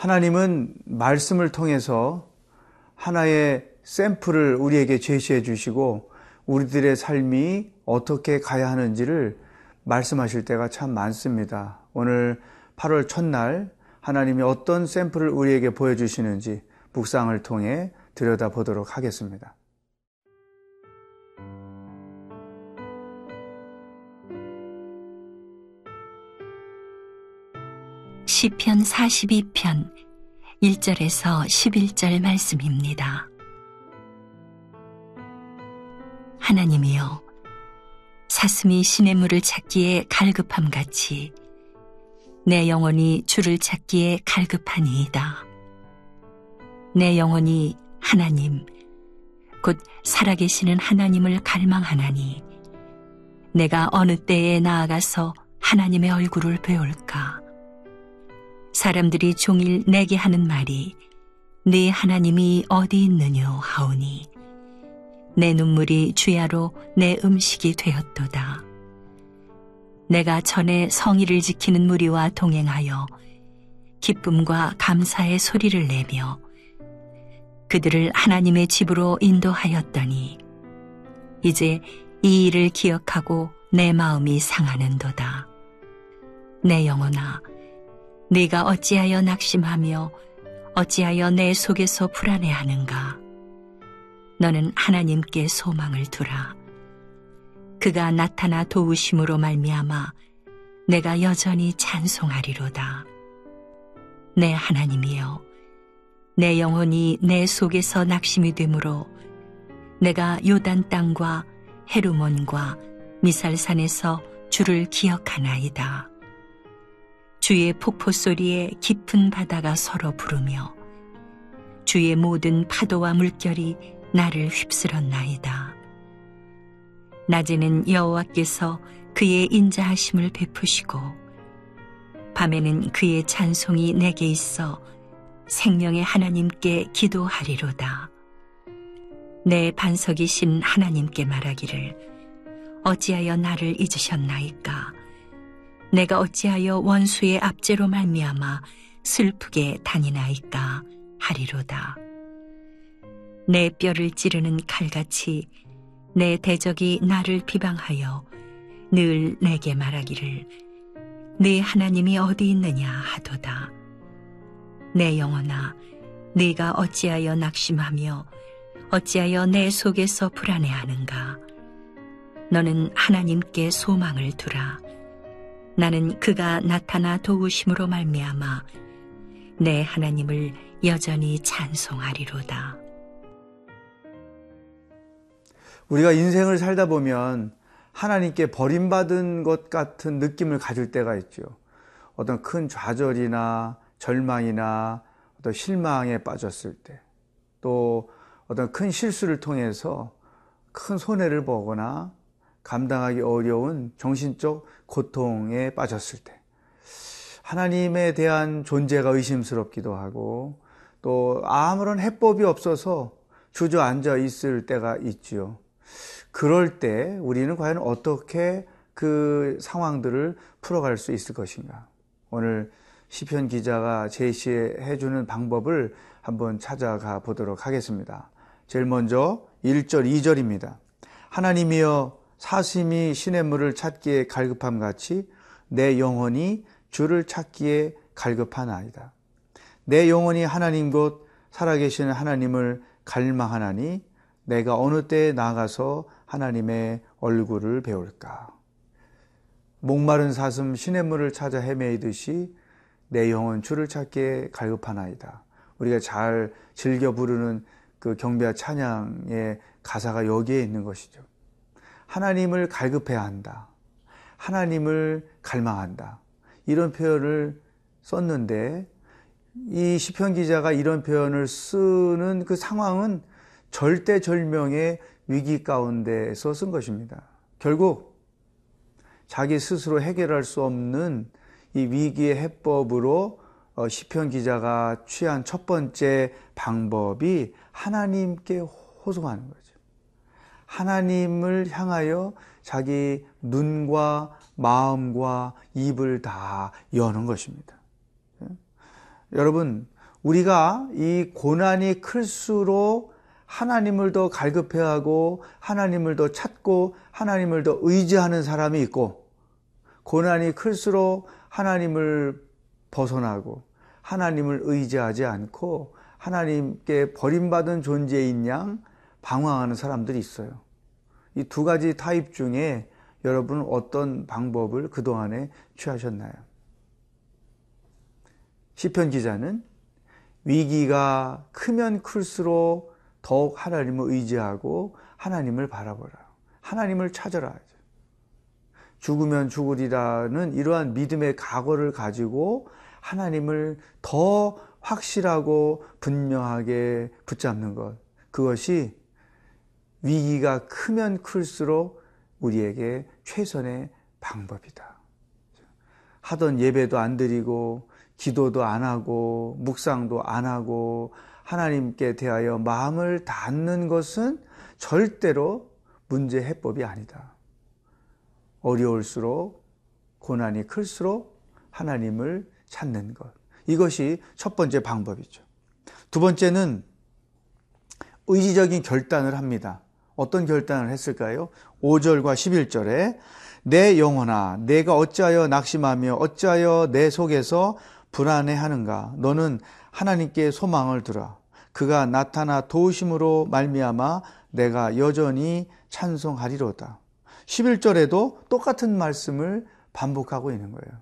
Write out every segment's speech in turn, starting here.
하나님은 말씀을 통해서 하나의 샘플을 우리에게 제시해 주시고 우리들의 삶이 어떻게 가야 하는지를 말씀하실 때가 참 많습니다. 오늘 8월 첫날 하나님이 어떤 샘플을 우리에게 보여주시는지 묵상을 통해 들여다보도록 하겠습니다. 시편 42편 1절에서 11절 말씀입니다. 하나님이여 사슴이 신의 물을 찾기에 갈급함 같이 내 영혼이 주를 찾기에 갈급하니이다. 내 영혼이 하나님 곧 살아계시는 하나님을 갈망하나니 내가 어느 때에 나아가서 하나님의 얼굴을 배울까? 사람들이 종일 내게 하는 말이 네 하나님이 어디 있느뇨 하오니 내 눈물이 주야로 내 음식이 되었도다. 내가 전에 성의를 지키는 무리와 동행하여 기쁨과 감사의 소리를 내며 그들을 하나님의 집으로 인도하였더니 이제 이 일을 기억하고 내 마음이 상하는도다. 내 영혼아, 네가 어찌하여 낙심하며 어찌하여 내 속에서 불안해하는가? 너는 하나님께 소망을 두라. 그가 나타나 도우심으로 말미암아 내가 여전히 찬송하리로다. 내 하나님이여, 내 영혼이 내 속에서 낙심이 되므로 내가 요단 땅과 헤르몬과 미살산에서 주를 기억하나이다. 주의 폭포 소리에 깊은 바다가 서로 부르며 주의 모든 파도와 물결이 나를 휩쓸었나이다. 낮에는 여호와께서 그의 인자하심을 베푸시고 밤에는 그의 찬송이 내게 있어 생명의 하나님께 기도하리로다. 내 반석이신 하나님께 말하기를 어찌하여 나를 잊으셨나이까? 내가 어찌하여 원수의 압제로 말미암아 슬프게 다니나이까 하리로다. 내 뼈를 찌르는 칼같이 내 대적이 나를 비방하여 늘 내게 말하기를 네 하나님이 어디 있느냐 하도다. 내 영혼아, 네가 어찌하여 낙심하며 어찌하여 내 속에서 불안해하는가? 너는 하나님께 소망을 두라. 나는 그가 나타나 도우심으로 말미암아 내 하나님을 여전히 찬송하리로다. 우리가 인생을 살다 보면 하나님께 버림받은 것 같은 느낌을 가질 때가 있죠. 어떤 큰 좌절이나 절망이나 어떤 실망에 빠졌을 때, 또 어떤 큰 실수를 통해서 큰 손해를 보거나 감당하기 어려운 정신적 고통에 빠졌을 때 하나님에 대한 존재가 의심스럽기도 하고 또 아무런 해법이 없어서 주저앉아 있을 때가 있지요. 그럴 때 우리는 과연 어떻게 그 상황들을 풀어갈 수 있을 것인가? 오늘 시편 기자가 제시해 주는 방법을 한번 찾아가 보도록 하겠습니다. 제일 먼저 1절, 2절입니다. 하나님이여 사심이 시냇물을 찾기에 갈급함 같이 내 영혼이 주를 찾기에 갈급하나이다. 내 영혼이 하나님 곧 살아계시는 하나님을 갈망하나니 내가 어느 때에 나가서 하나님의 얼굴을 배울까? 목마른 사슴 시냇물을 찾아 헤매이듯이 내 영혼 주를 찾기에 갈급하나이다. 우리가 잘 즐겨 부르는 그 경배와 찬양의 가사가 여기에 있는 것이죠. 하나님을 갈급해야 한다. 하나님을 갈망한다. 이런 표현을 썼는데 이 시편 기자가 이런 표현을 쓰는 그 상황은 절대절명의 위기 가운데서 쓴 것입니다. 결국 자기 스스로 해결할 수 없는 이 위기의 해법으로 어, 시편 기자가 취한 첫 번째 방법이 하나님께 호소하는 거예요. 하나님을 향하여 자기 눈과 마음과 입을 다 여는 것입니다. 여러분, 우리가 이 고난이 클수록 하나님을 더 갈급해하고 하나님을 더 찾고 하나님을 더 의지하는 사람이 있고 고난이 클수록 하나님을 벗어나고 하나님을 의지하지 않고 하나님께 버림받은 존재인 양 방황하는 사람들이 있어요. 이 두 가지 타입 중에 여러분은 어떤 방법을 그동안에 취하셨나요? 시편 기자는 위기가 크면 클수록 더욱 하나님을 의지하고 하나님을 바라보라. 하나님을 찾아라. 죽으면 죽으리라는 이러한 믿음의 각오를 가지고 하나님을 더 확실하고 분명하게 붙잡는 것. 그것이 위기가 크면 클수록 우리에게 최선의 방법이다. 하던 예배도 안 드리고, 기도도 안 하고, 묵상도 안 하고, 하나님께 대하여 마음을 닫는 것은 절대로 문제 해법이 아니다. 어려울수록, 고난이 클수록 하나님을 찾는 것. 이것이 첫 번째 방법이죠. 두 번째는 의지적인 결단을 합니다. 어떤 결단을 했을까요? 5절과 11절에 내 영혼아 내가 어찌하여 낙심하며 어찌하여 내 속에서 불안해하는가? 너는 하나님께 소망을 두라. 그가 나타나 도우심으로 말미암아 내가 여전히 찬송하리로다. 11절에도 똑같은 말씀을 반복하고 있는 거예요.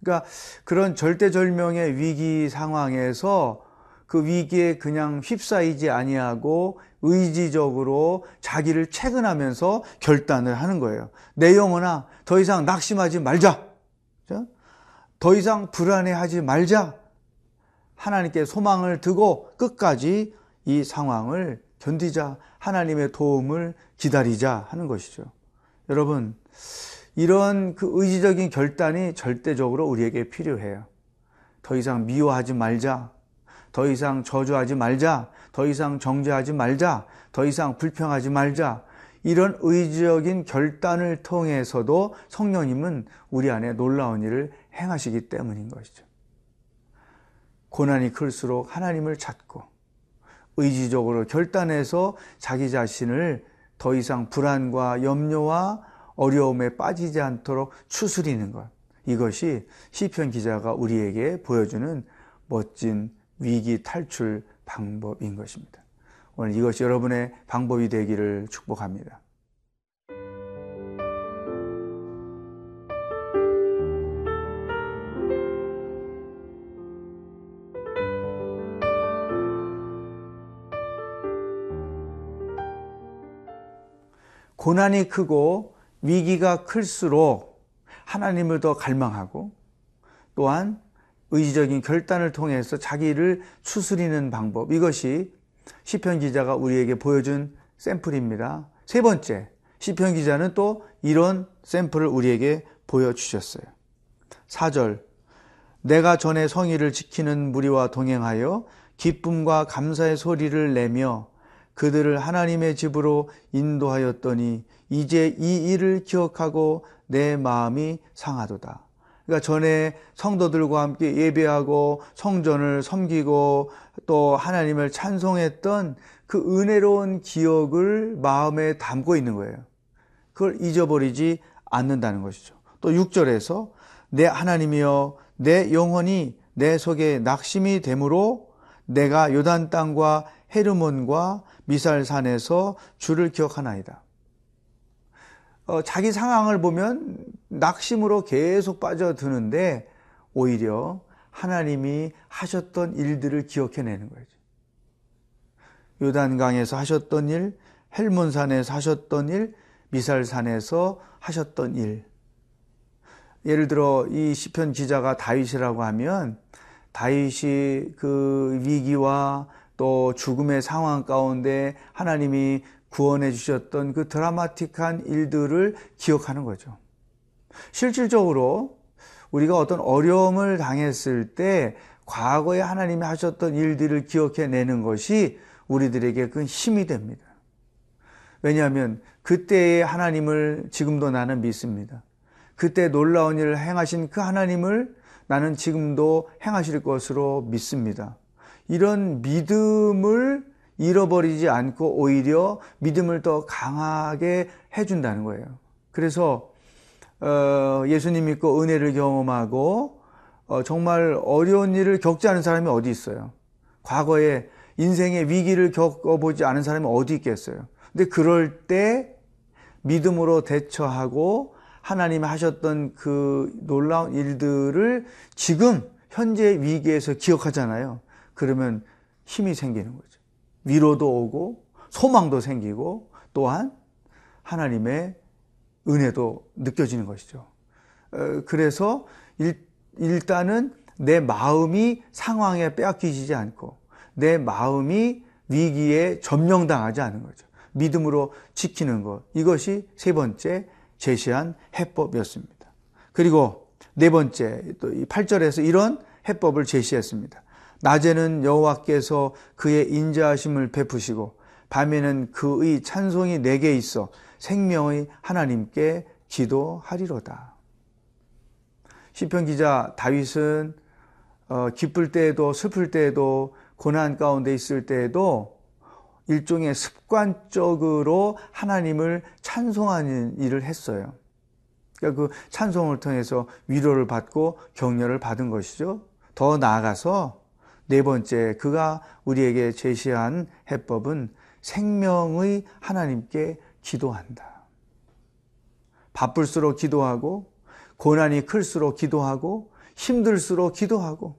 그러니까 그런 절대절명의 위기 상황에서 그 위기에 그냥 휩싸이지 아니하고 의지적으로 자기를 채근하면서 결단을 하는 거예요. 내 영혼아, 더 이상 낙심하지 말자. 더 이상 불안해하지 말자. 하나님께 소망을 두고 끝까지 이 상황을 견디자. 하나님의 도움을 기다리자 하는 것이죠. 여러분, 이런 그 의지적인 결단이 절대적으로 우리에게 필요해요. 더 이상 미워하지 말자. 더 이상 저주하지 말자. 더 이상 정죄하지 말자. 더 이상 불평하지 말자. 이런 의지적인 결단을 통해서도 성령님은 우리 안에 놀라운 일을 행하시기 때문인 것이죠. 고난이 클수록 하나님을 찾고 의지적으로 결단해서 자기 자신을 더 이상 불안과 염려와 어려움에 빠지지 않도록 추스리는 것. 이것이 시편 기자가 우리에게 보여주는 멋진 위기 탈출 방법인 것입니다. 오늘 이것이 여러분의 방법이 되기를 축복합니다. 고난이 크고 위기가 클수록 하나님을 더 갈망하고 또한 의지적인 결단을 통해서 자기를 추스리는 방법 이것이 시편 기자가 우리에게 보여준 샘플입니다. 세 번째 시편 기자는 또 이런 샘플을 우리에게 보여주셨어요. 4절 내가 전에 성의를 지키는 무리와 동행하여 기쁨과 감사의 소리를 내며 그들을 하나님의 집으로 인도하였더니 이제 이 일을 기억하고 내 마음이 상하도다. 그러니까 전에 성도들과 함께 예배하고 성전을 섬기고 또 하나님을 찬송했던 그 은혜로운 기억을 마음에 담고 있는 거예요. 그걸 잊어버리지 않는다는 것이죠. 또 6절에서 내 하나님이여 내 영혼이 내 속에 낙심이 되므로 내가 요단 땅과 헤르몬과 미살산에서 주를 기억하나이다. 어, 자기 상황을 보면 낙심으로 계속 빠져드는데 오히려 하나님이 하셨던 일들을 기억해내는 거죠. 요단강에서 하셨던 일, 헬몬산에서 하셨던 일, 미살산에서 하셨던 일. 예를 들어 이 시편 기자가 다윗이라고 하면 다윗이 그 위기와 또 죽음의 상황 가운데 하나님이 구원해 주셨던 그 드라마틱한 일들을 기억하는 거죠. 실질적으로 우리가 어떤 어려움을 당했을 때 과거에 하나님이 하셨던 일들을 기억해 내는 것이 우리들에게 큰 힘이 됩니다. 왜냐하면 그때의 하나님을 지금도 나는 믿습니다. 그때 놀라운 일을 행하신 그 하나님을 나는 지금도 행하실 것으로 믿습니다. 이런 믿음을 잃어버리지 않고 오히려 믿음을 더 강하게 해준다는 거예요. 그래서 어, 예수님 믿고 은혜를 경험하고 어, 정말 어려운 일을 겪지 않은 사람이 어디 있어요? 과거에 인생의 위기를 겪어보지 않은 사람이 어디 있겠어요? 근데 그럴 때 믿음으로 대처하고 하나님이 하셨던 그 놀라운 일들을 지금 현재 위기에서 기억하잖아요. 그러면 힘이 생기는 거죠. 위로도 오고 소망도 생기고 또한 하나님의 은혜도 느껴지는 것이죠. 어, 그래서 일 단은 내 마음이 상황에 빼앗기지 않고 내 마음이 위기에 점령당하지 않은 거죠. 믿음으로 지키는 것. 이것이 세 번째 제시한 해법이었습니다. 그리고 네 번째, 또이 8절에서 이런 해법을 제시했습니다. 낮에는 여호와께서 그의 인자하심을 베푸시고 밤에는 그의 찬송이 내게 있어 생명의 하나님께 기도하리로다. 시편 기자 다윗은 어, 기쁠 때에도 슬플 때에도 고난 가운데 있을 때에도 일종의 습관적으로 하나님을 찬송하는 일을 했어요. 그러니까 그 찬송을 통해서 위로를 받고 격려를 받은 것이죠. 더 나아가서 네 번째 그가 우리에게 제시한 해법은 생명의 하나님께 기도한다. 바쁠수록 기도하고 고난이 클수록 기도하고 힘들수록 기도하고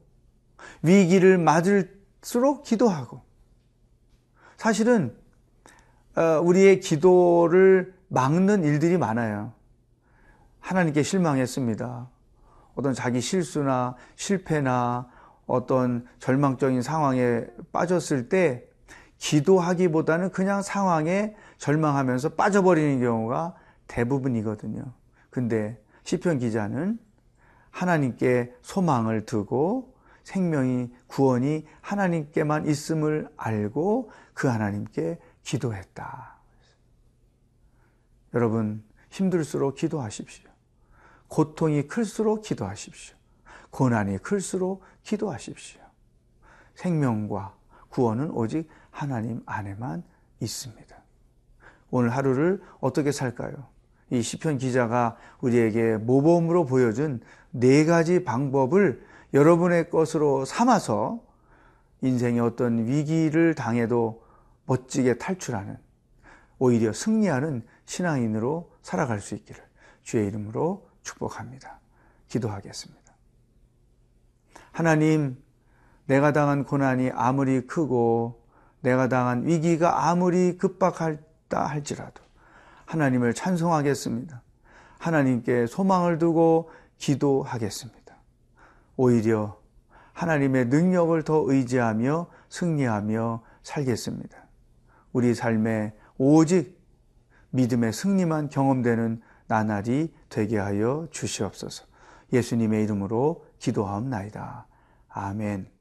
위기를 맞을수록 기도하고 사실은 어, 우리의 기도를 막는 일들이 많아요. 하나님께 실망했습니다. 어떤 자기 실수나 실패나 어떤 절망적인 상황에 빠졌을 때 기도하기보다는 그냥 상황에 절망하면서 빠져버리는 경우가 대부분이거든요. 근데 시편 기자는 하나님께 소망을 두고 생명이 구원이 하나님께만 있음을 알고 그 하나님께 기도했다. 여러분 힘들수록 기도하십시오. 고통이 클수록 기도하십시오. 고난이 클수록 기도하십시오. 생명과 구원은 오직 하나님 안에만 있습니다. 오늘 하루를 어떻게 살까요? 이 시편 기자가 우리에게 모범으로 보여준 네 가지 방법을 여러분의 것으로 삼아서 인생의 어떤 위기를 당해도 멋지게 탈출하는 오히려 승리하는 신앙인으로 살아갈 수 있기를 주의 이름으로 축복합니다. 기도하겠습니다. 하나님, 내가 당한 고난이 아무리 크고 내가 당한 위기가 아무리 급박 하다 할지라도 하나님을 찬송하겠습니다. 하나님께 소망을 두고 기도하겠습니다. 오히려 하나님의 능력을 더 의지하며 승리하며 살겠습니다. 우리 삶에 오직 믿음의 승리만 경험되는 나날이 되게 하여 주시옵소서. 예수님의 이름으로 기도하옵나이다. 아멘.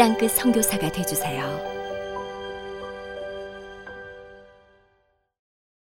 땅끝 성교사가 되주세요